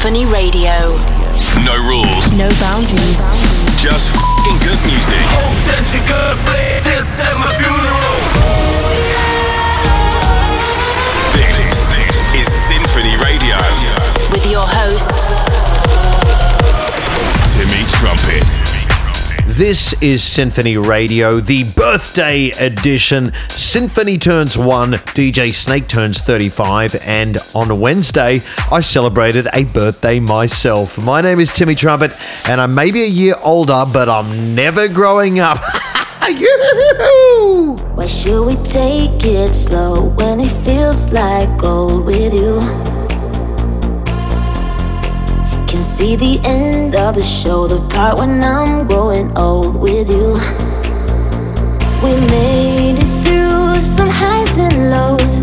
Symphony Radio. No rules. No boundaries. Just f***ing good music. Hope This is Symphony Radio, the birthday edition. Symphony turns one, DJ Snake turns 35, and on Wednesday, I celebrated a birthday myself. My name is Timmy Trumpet, and I'm maybe a year older, but I'm never growing up. Why should we take it slow when it feels like gold with you? See the end of the show, the part when I'm growing old with you. We made it through some highs and lows.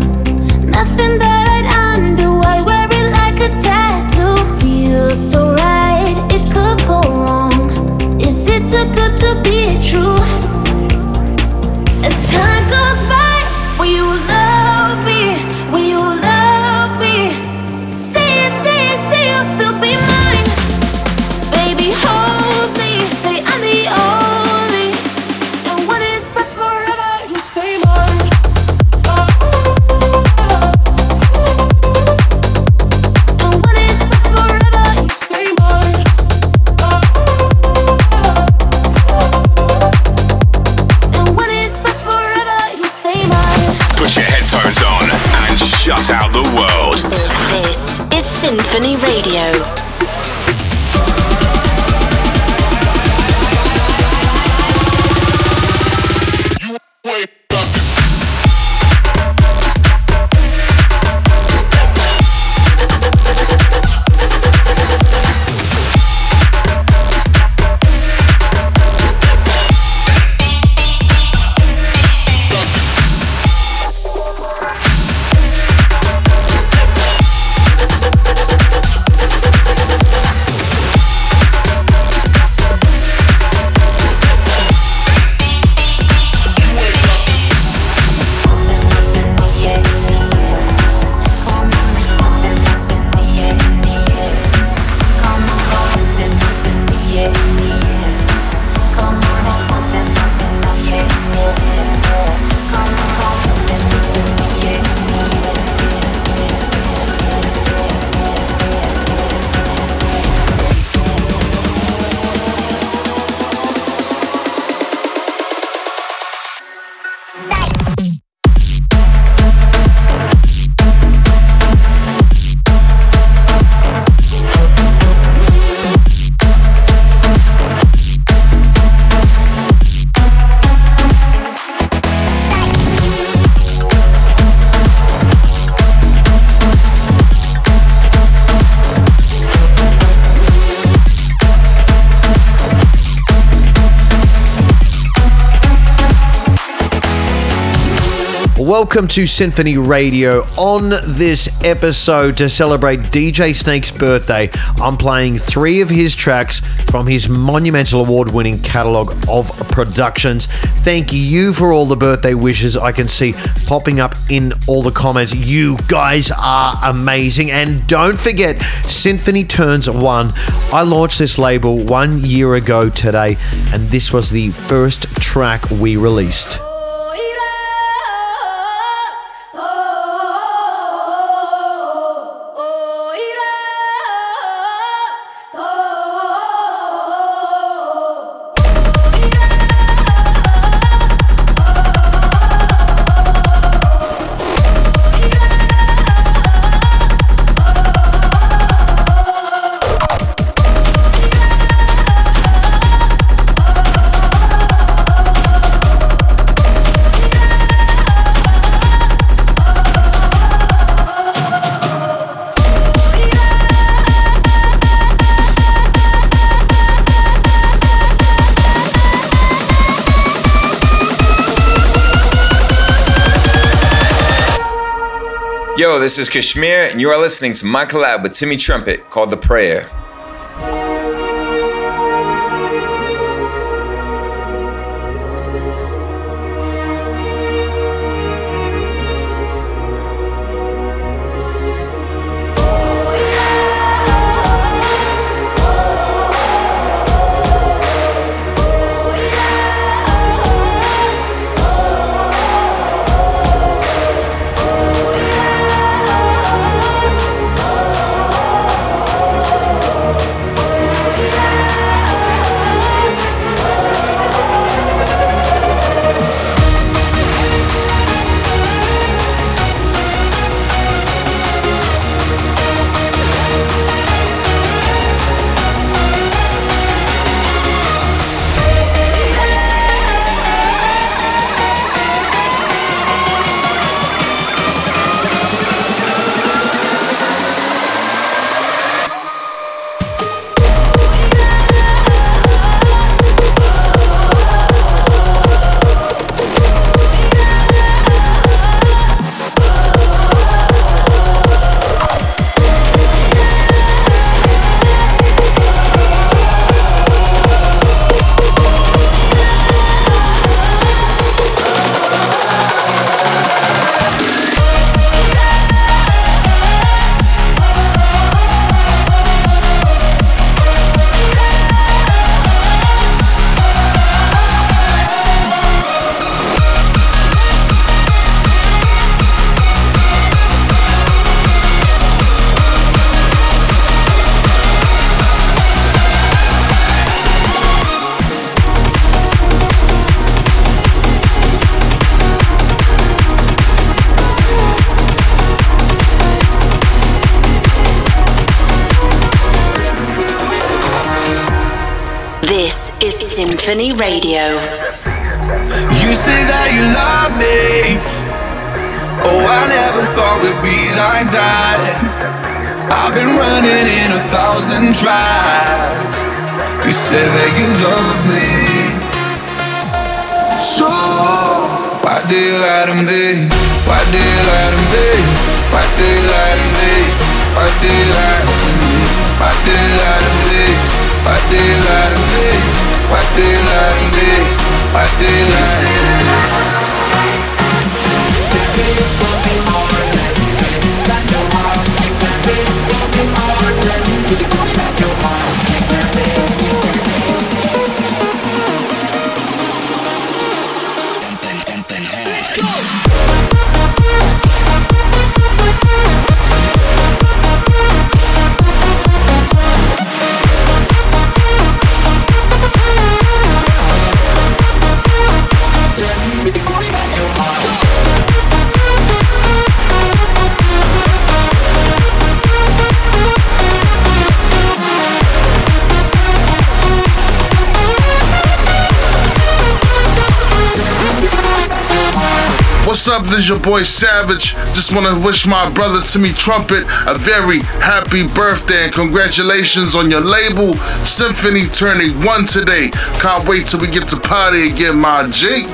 Nothing that I'd undo. I wear it like a tattoo. Feels so right, it could go wrong. Is it too good to be true? As time goes by, shut the world. this is Symphony Radio. Welcome to Symphony Radio. On this episode, to celebrate DJ Snake's birthday, I'm playing three of his tracks from his monumental award winning catalogue of productions. Thank you for all the birthday wishes I can see popping up in all the comments. You guys are amazing. And don't forget, Symphony Turns One. I launched this label one year ago today, and this was the first track we released. This is KSHMR, and you are listening to my collab with Timmy Trumpet called The Prayer. Symphony Radio. I feel love me? Why do me? What's up? This is your boy Savage. Just want to wish my brother Timmy Trumpet a very happy birthday and congratulations on your label Symphony turning one today. Can't wait till we get to party again, my G.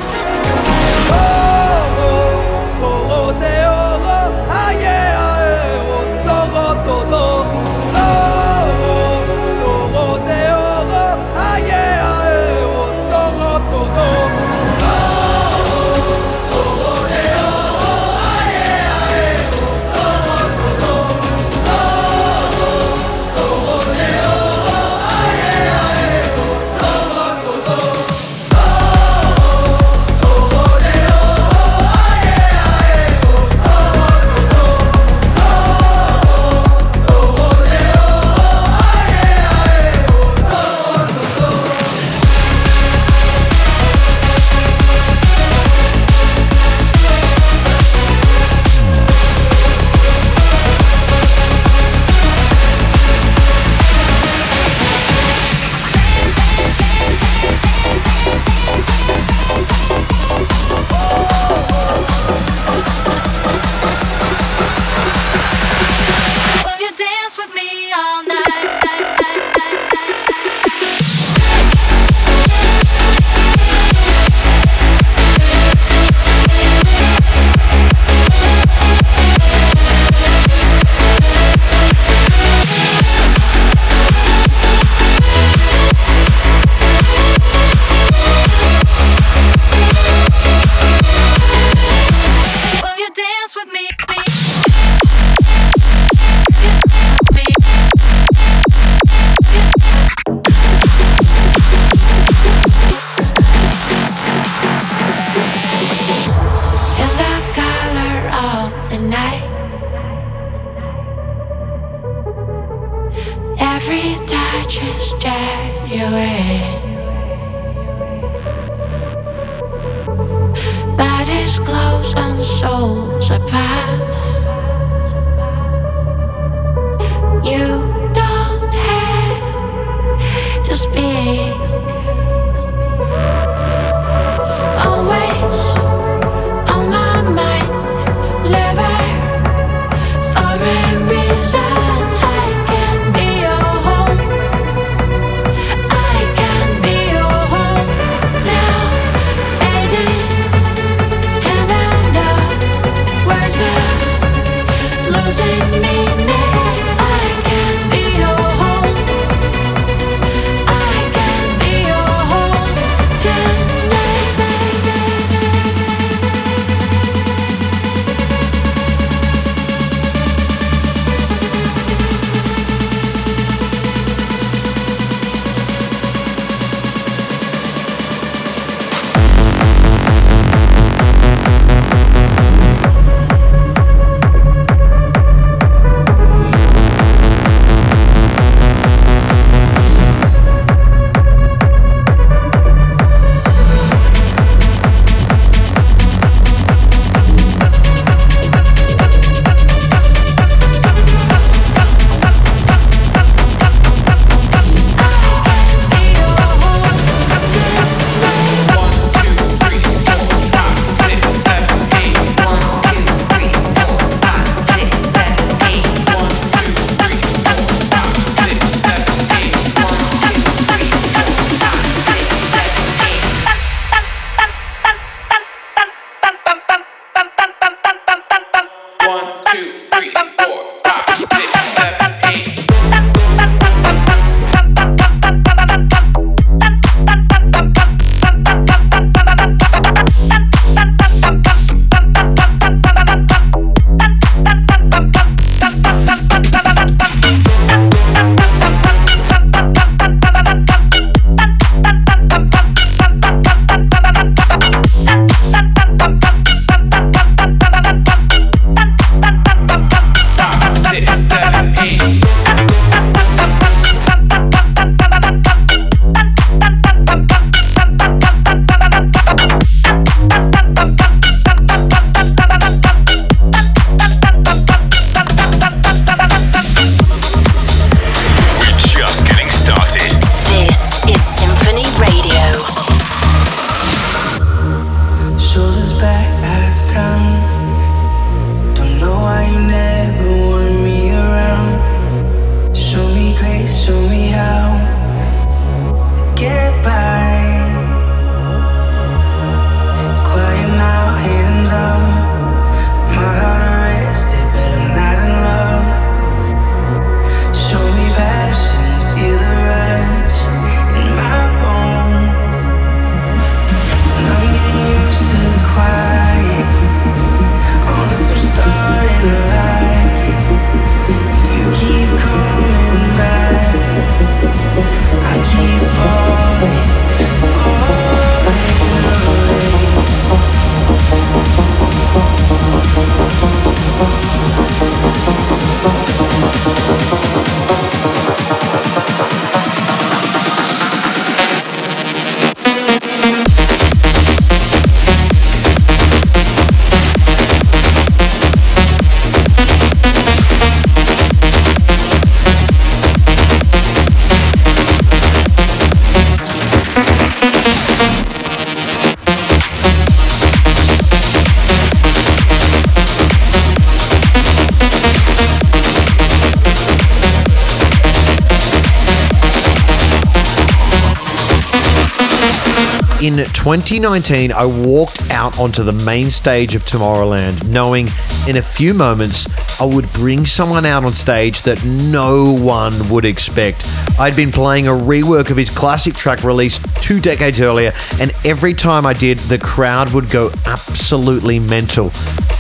2019, I walked out onto the main stage of Tomorrowland knowing in a few moments I would bring someone out on stage that no one would expect. I'd been playing a rework of his classic track released two decades earlier, and every time I did, the crowd would go absolutely mental.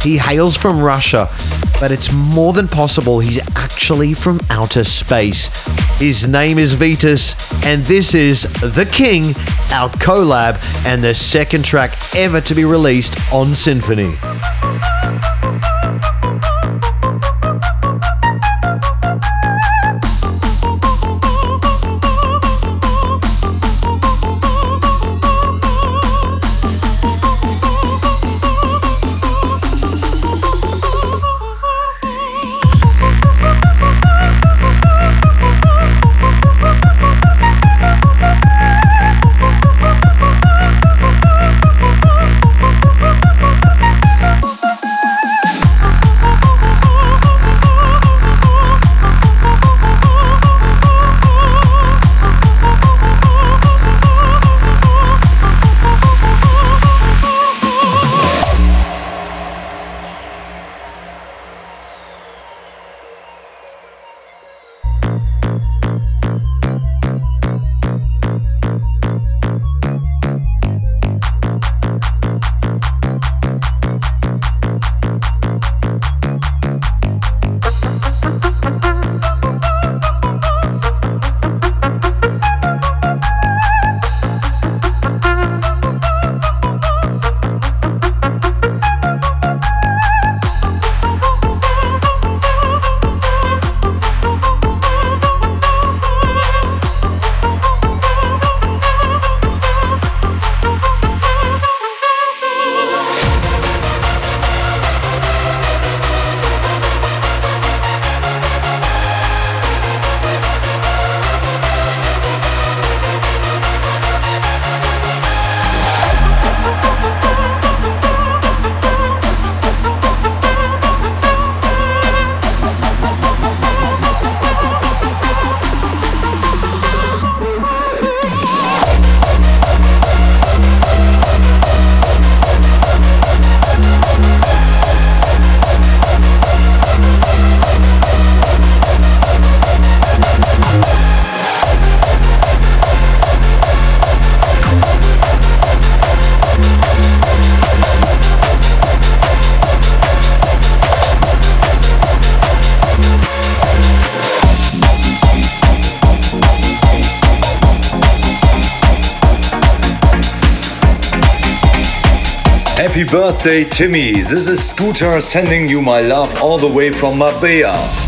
He hails from Russia, but it's more than possible he's actually from outer space. His name is Vitas, and this is The King, our collab, and the second track ever to be released on Symphony. Birthday, Timmy. This is Scooter sending you my love all the way from Marbella.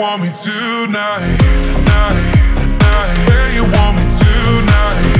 want me tonight, night, night. Where you want me tonight.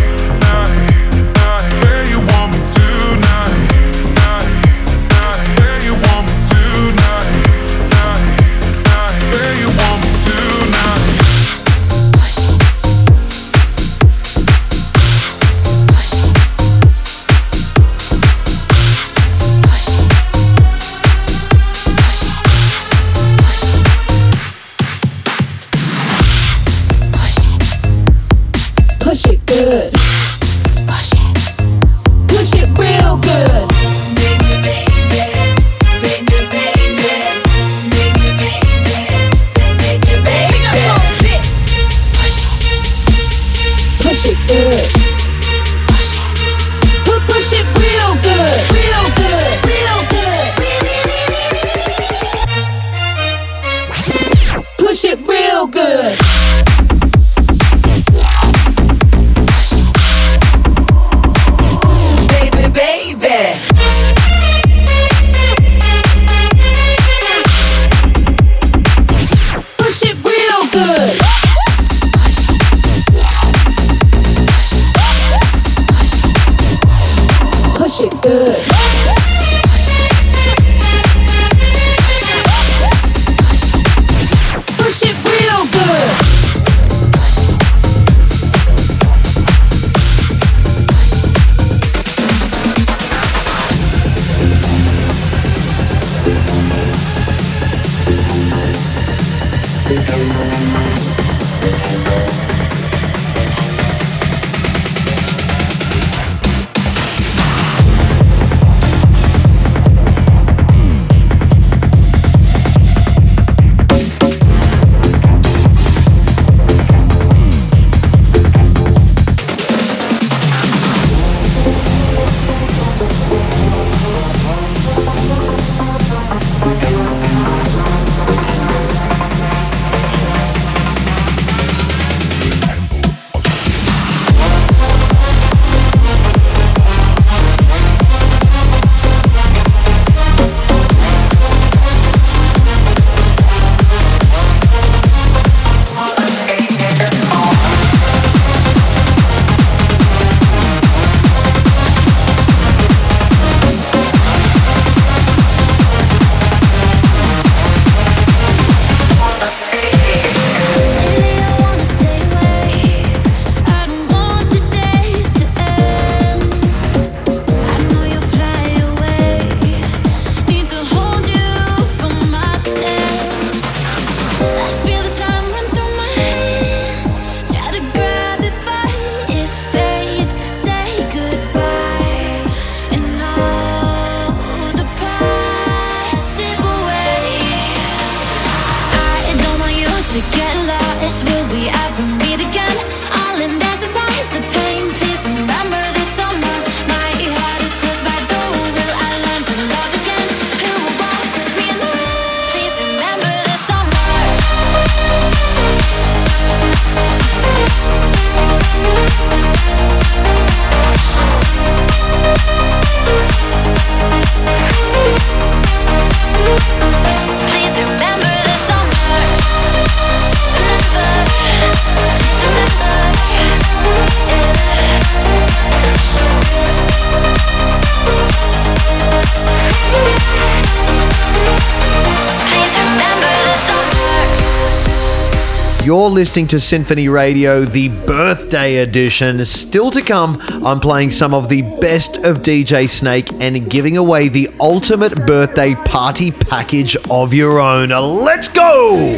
You're listening to Symphony Radio, the birthday edition. Still to come, I'm playing some of the best of DJ Snake and giving away the ultimate birthday party package of your own. Let's go!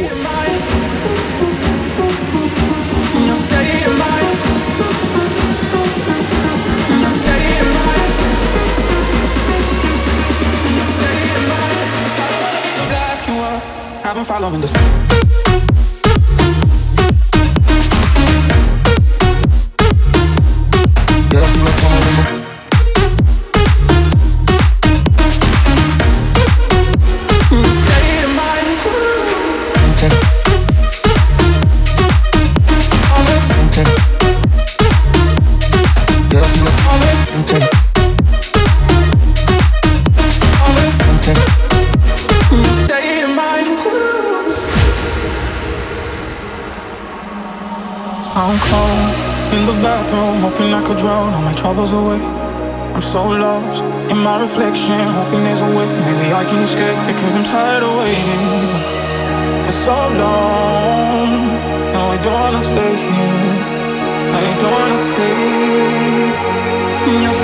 Been following the troubles away. I'm so lost in my reflection, hoping there's a way. Maybe I can escape because I'm tired of waiting for so long. No, I don't wanna stay here. I don't wanna stay. In your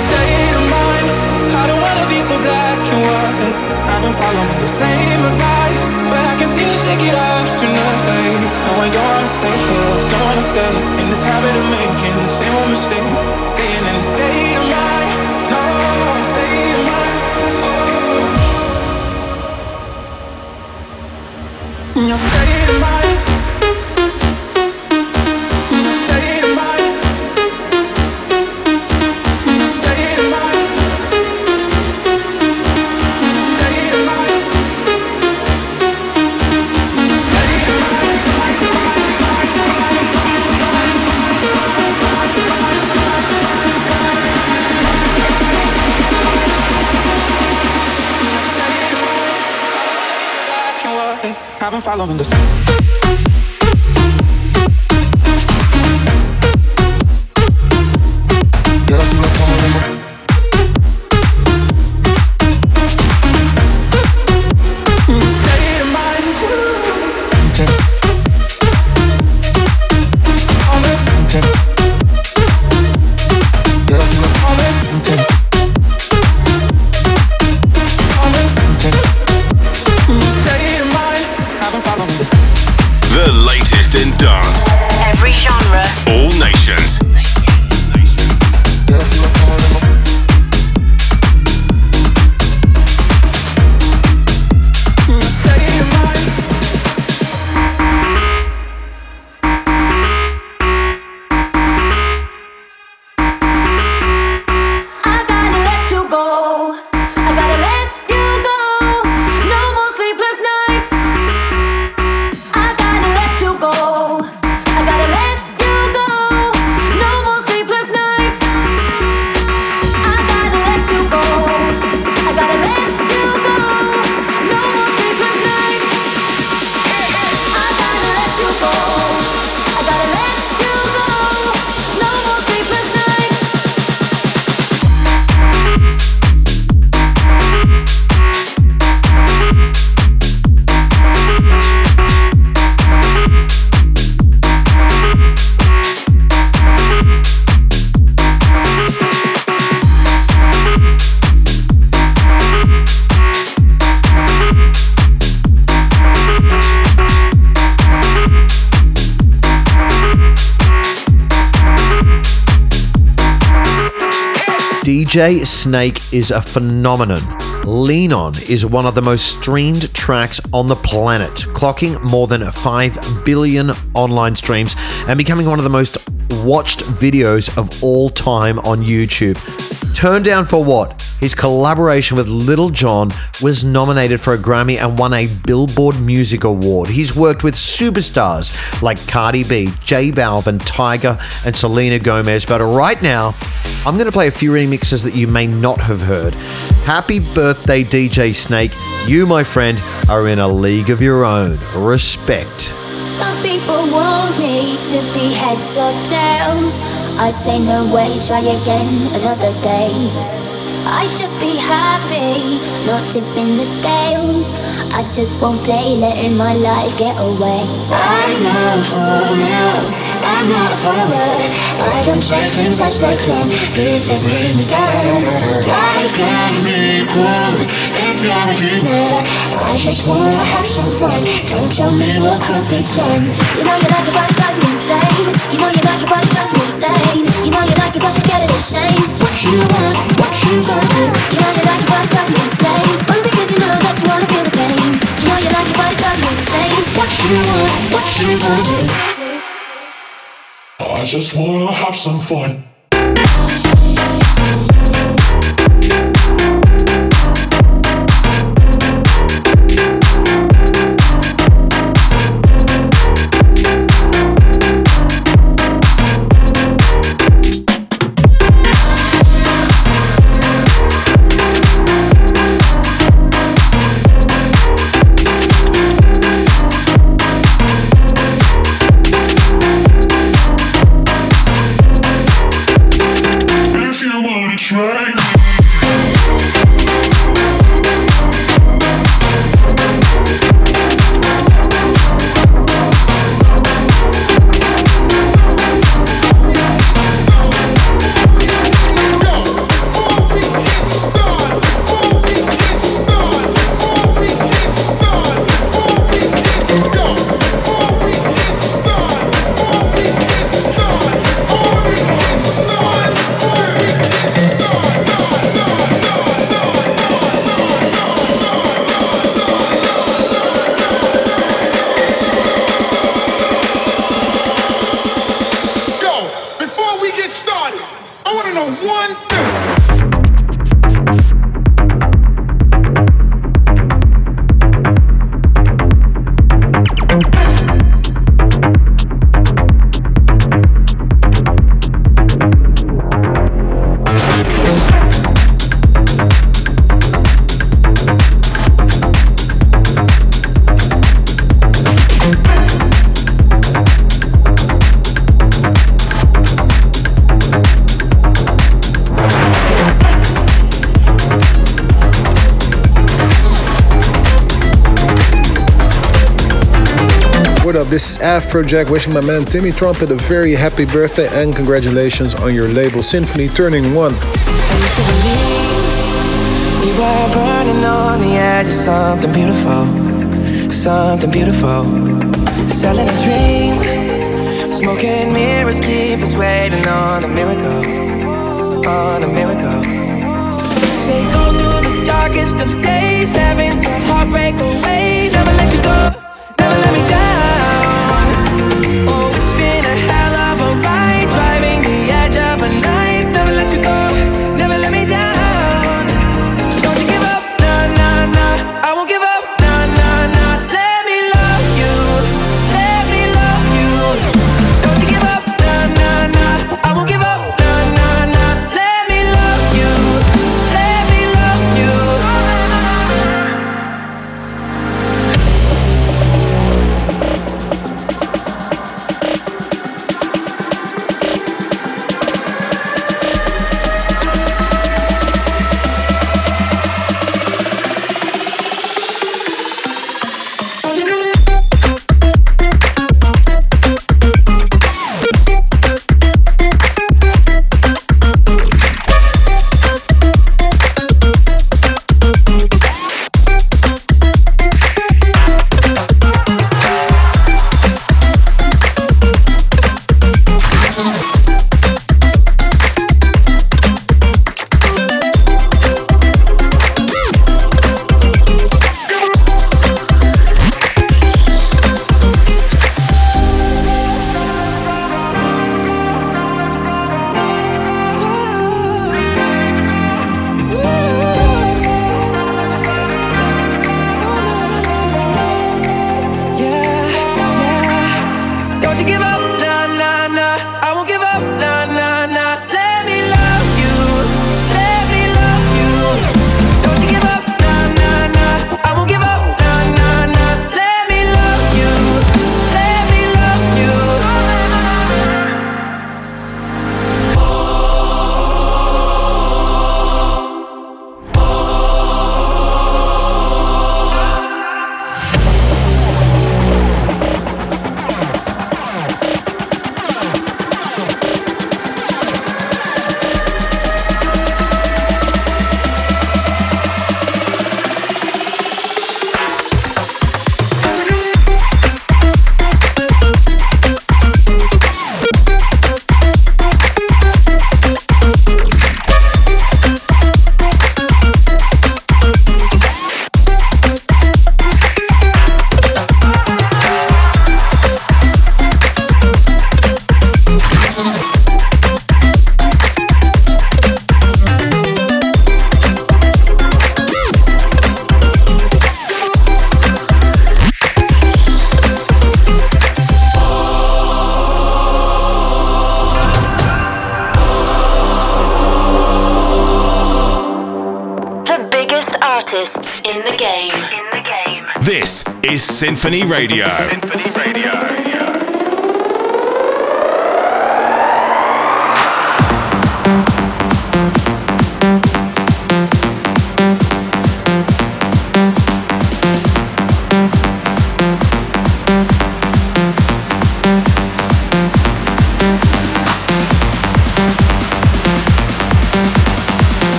so black and white. I've been following the same advice, but I can see you shake it off tonight. No, I don't wanna stay here. Don't wanna stay in this habit of making the same old mistake staying in a state DJ Snake is a phenomenon. Lean On is one of the most streamed tracks on the planet, clocking more than 5 billion online streams and becoming one of the most watched videos of all time on YouTube. Turn down for what? His collaboration with Lil Jon was nominated for a Grammy and won a Billboard Music Award. He's worked with superstars like Cardi B, J Balvin, Tiger, and Selena Gomez. But right now, I'm going to play a few remixes that you may not have heard. Happy birthday, DJ Snake. You, my friend, are in a league of your own. Respect. Some people want me to be heads or tails. I say no way, try again another day. I should be happy, not tipping the scales. I just won't play, letting my life get away. I'm not for now. I'm not forward. I don't say things as they can. Please they bring me down. Life can be cool if you're a dreamer. I just wanna have some fun. Don't tell me what could be done. You know you like it, but it drives you insane. You know you like it, but it drives you insane. You know you like it, but you're scared of just wanna have some fun. This is Afrojack wishing my man Timmy Trumpet a very happy birthday and congratulations on your label Symphony turning one. We were burning on the edge of something beautiful, something beautiful. Selling a dream, smoking mirrors keep us waiting on a miracle, on a miracle. They go through the darkest of days, having to heartbreak away. Never let you go, This is Symphony Radio. Symphony Radio.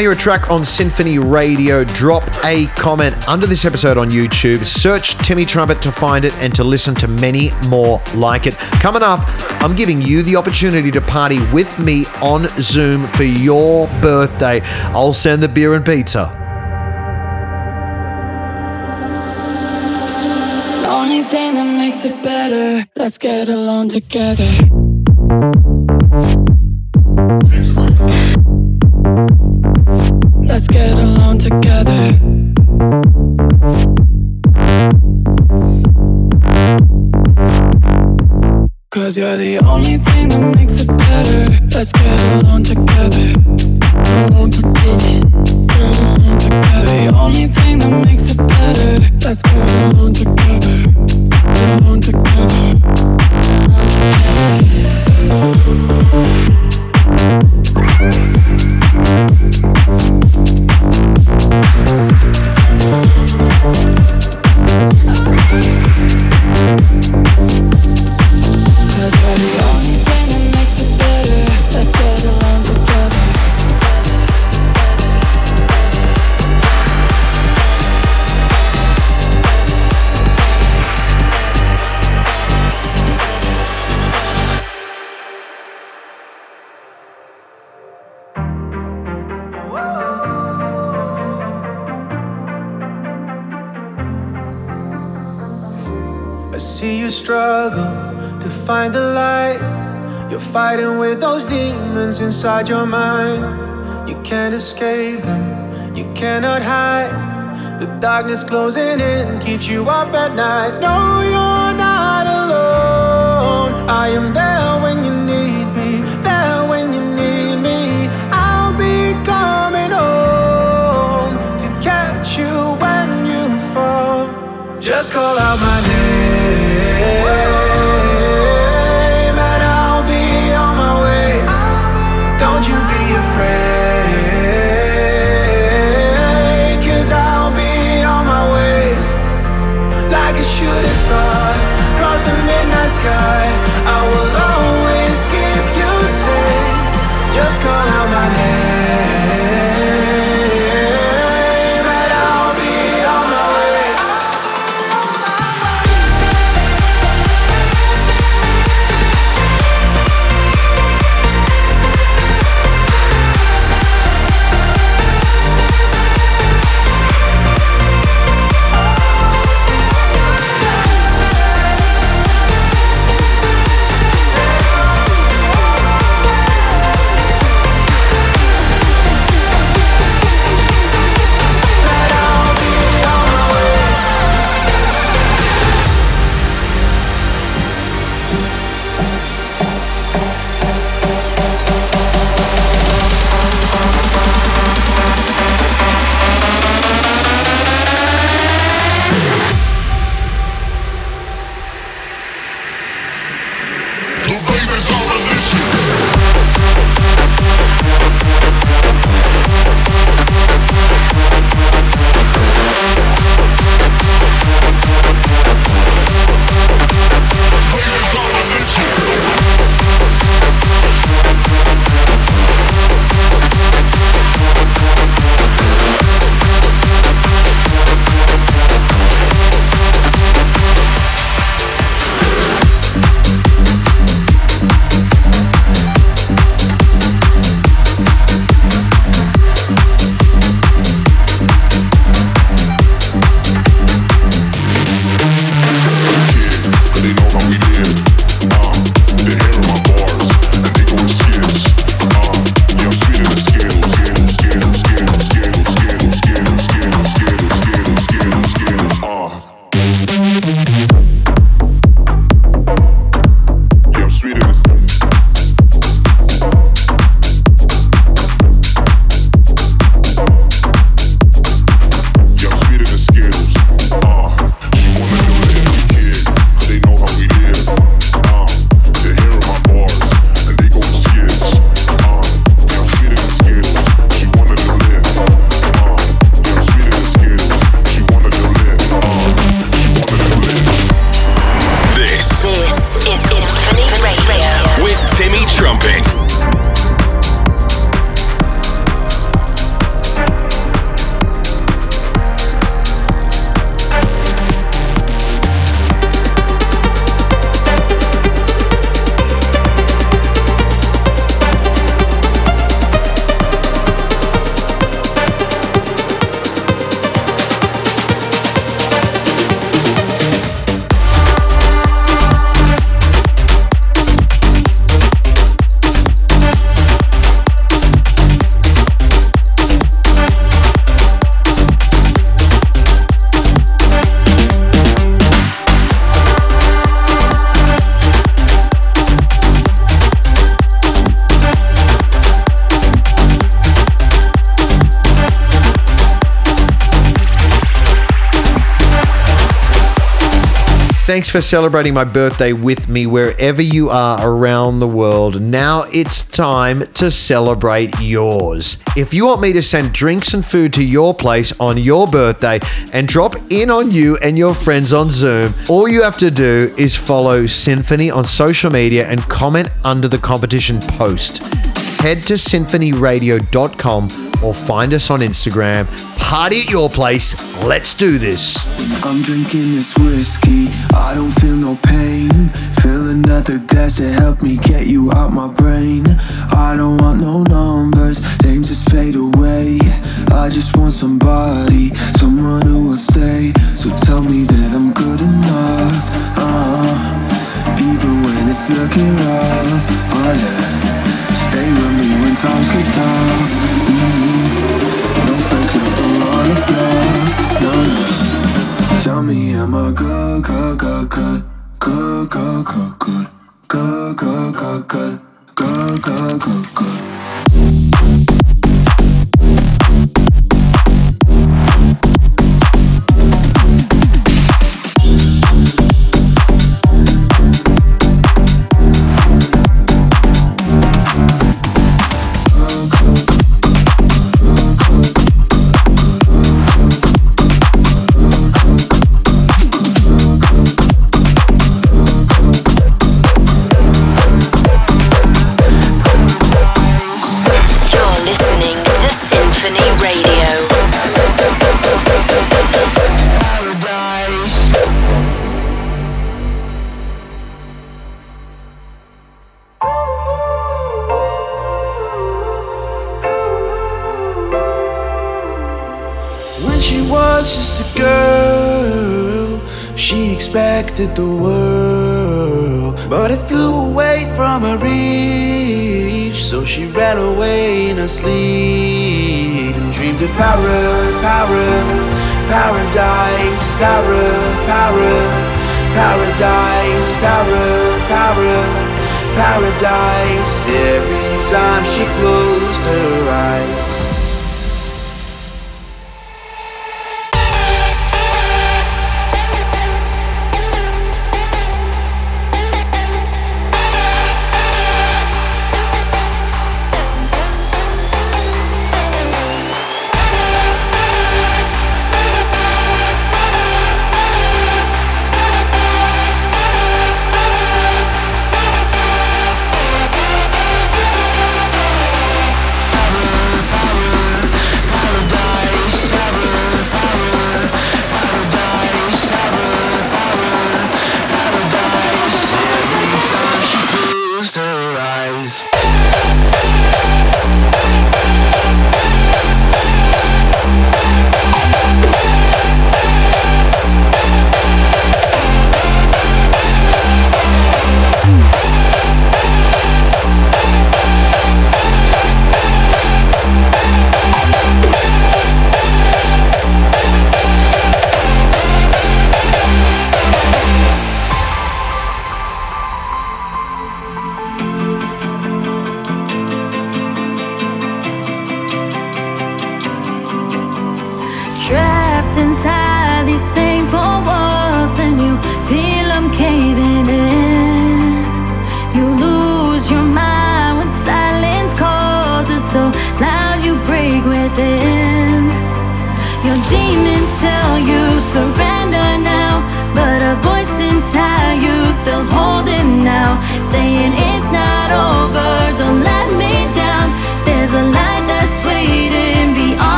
To hear a track on Symphony Radio, drop a comment under this episode on YouTube. Search Timmy Trumpet to find it and to listen to many more like it. Coming up, I'm giving you the opportunity to party with me on Zoom for your birthday. I'll send the beer and pizza. Only thing that makes it better, let's get along together. Only thing that makes it better. Let's get along together. Along together. Get along together. The only thing that makes it better. Let's get along together. Get along together. Cause inside your mind. You can't escape them, you cannot hide. The darkness closing in keeps you up at night. No, you're not alone. I am there when you need me, there when you need me. I'll be coming home to catch you when you fall. Just call out my name, sky, Thanks for celebrating my birthday with me wherever you are around the world. Now it's time to celebrate yours. If you want me to send drinks and food to your place on your birthday and drop in on you and your friends on Zoom, all you have to do is follow Symphony on social media and comment under the competition post. Head to symphonyradio.com or find us on Instagram. Party at your place. Let's do this. I'm drinking this whiskey, I don't feel no pain. Fill another glass to help me get you out my brain. I don't want no numbers, they just fade away. I just want somebody, someone who will stay. So tell me that I'm good enough. Uh, even when it's looking rough. Oh yeah. Stay with me when times get tough. Tell me, am I good, good, good, good, good, good, good, good, good, good, good, good, good, good, good, good. us and dreamed of para, para, paradise, para, para, paradise, para, para, paradise. Every time she closed her eyes.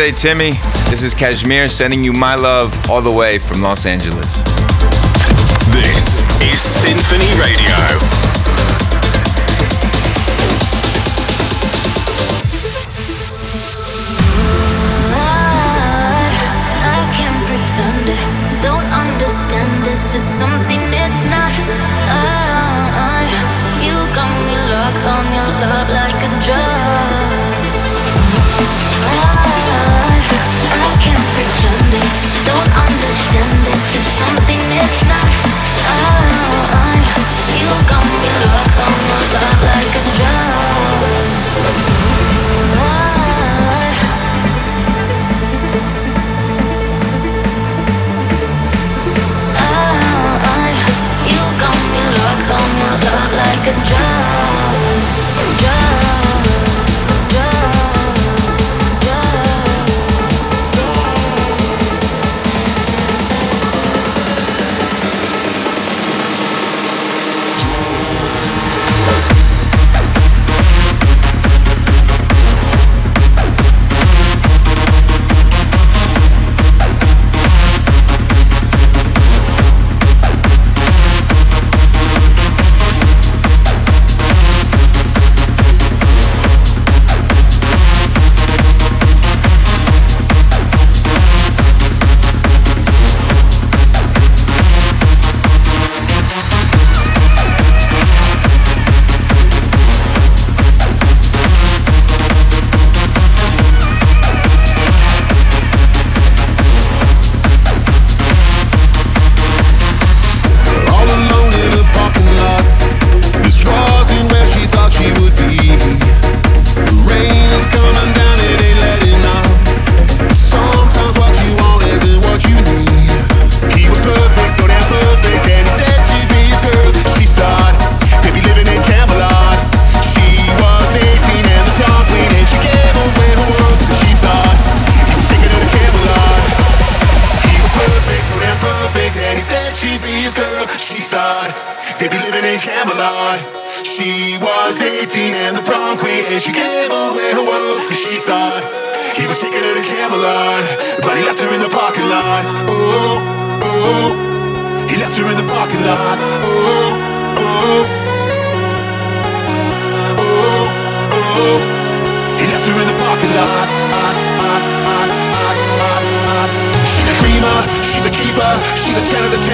Birthday, Timmy. This is KSHMR sending you my love all the way from Los Angeles. This is Symphony Radio.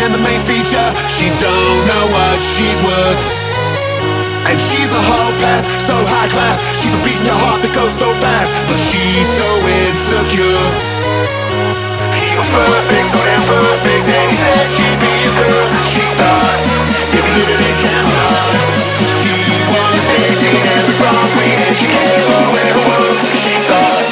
and the main feature. She don't know what she's worth. And she's a whole pass, so high class. She's the beat in your heart that goes so fast, but she's so insecure. She's a perfect plan, perfect day said she'd be a girl. She thought, If you're give me the She was dancing at the Broadway and she gave away her was. She thought,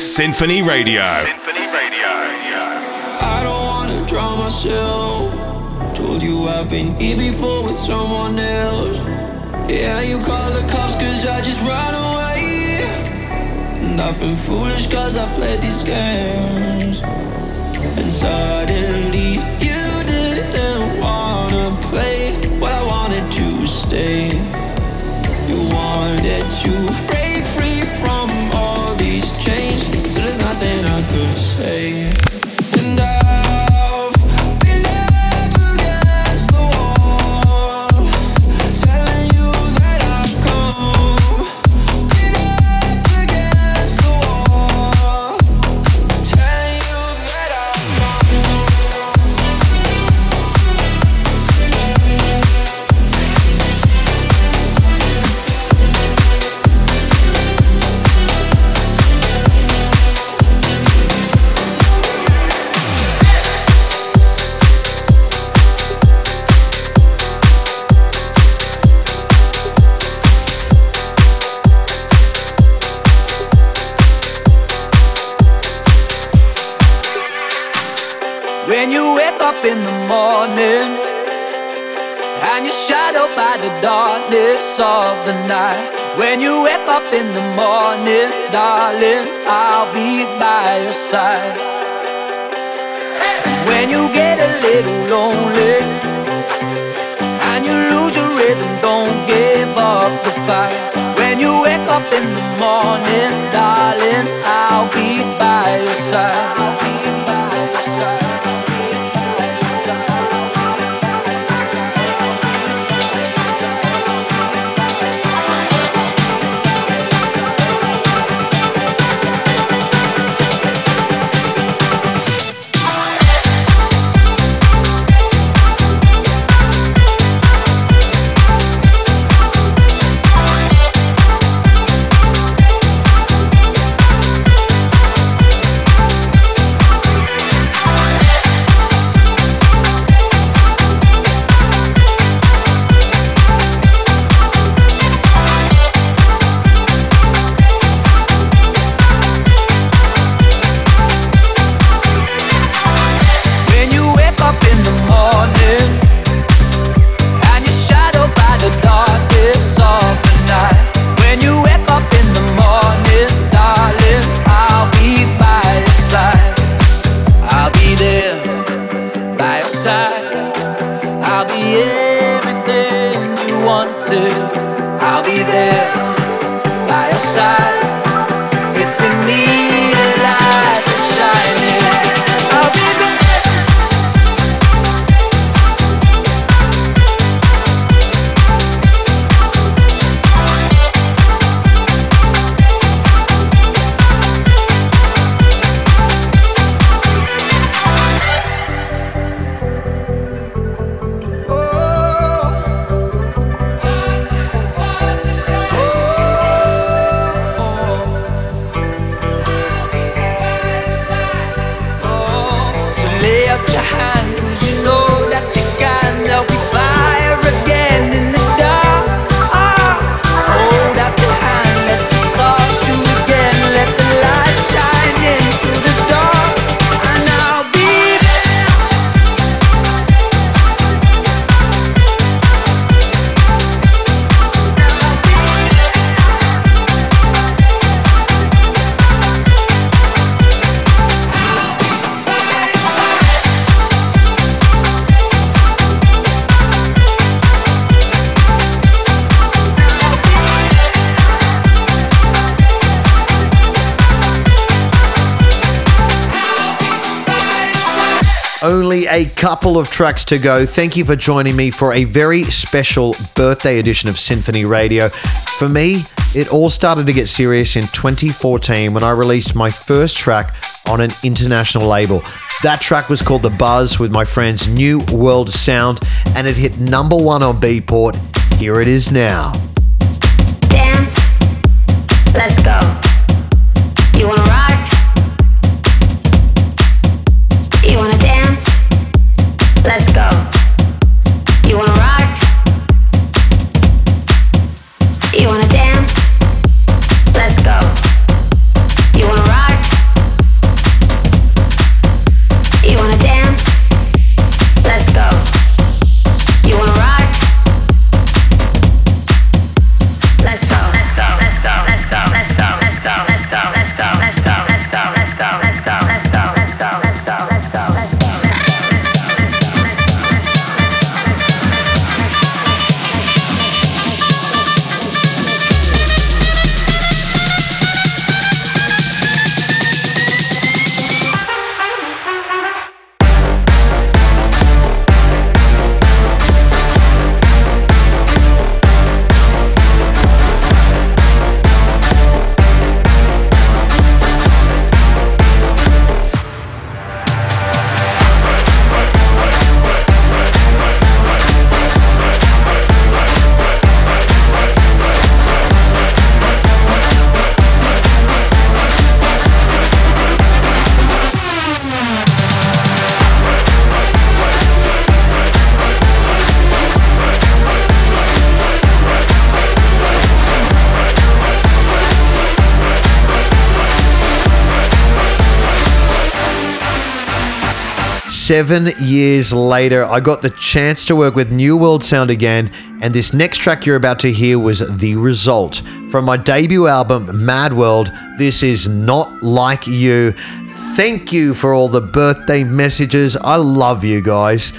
Symphony Radio. Symphony Radio. I don't wanna drown myself. Told you I've been here before with someone else. Yeah, you call the cops cause I just ran away. And I've been foolish cause I played these games. And suddenly could say couple of tracks to go. Thank you for joining me for a very special birthday edition of Symphony Radio. For me, it all started to get serious in 2014 when I released my first track on an international label. That track was called The Buzz with my friends New World Sound and it hit number one on Beatport. Here it is now. Dance. Let's go. Seven years later, I got the chance to work with New World Sound again, and this next track you're about to hear was The Result. From my debut album, Mad World, this is Not Like You. Thank you for all the birthday messages. I love you guys.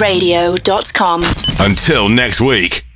radio.com. Until next week.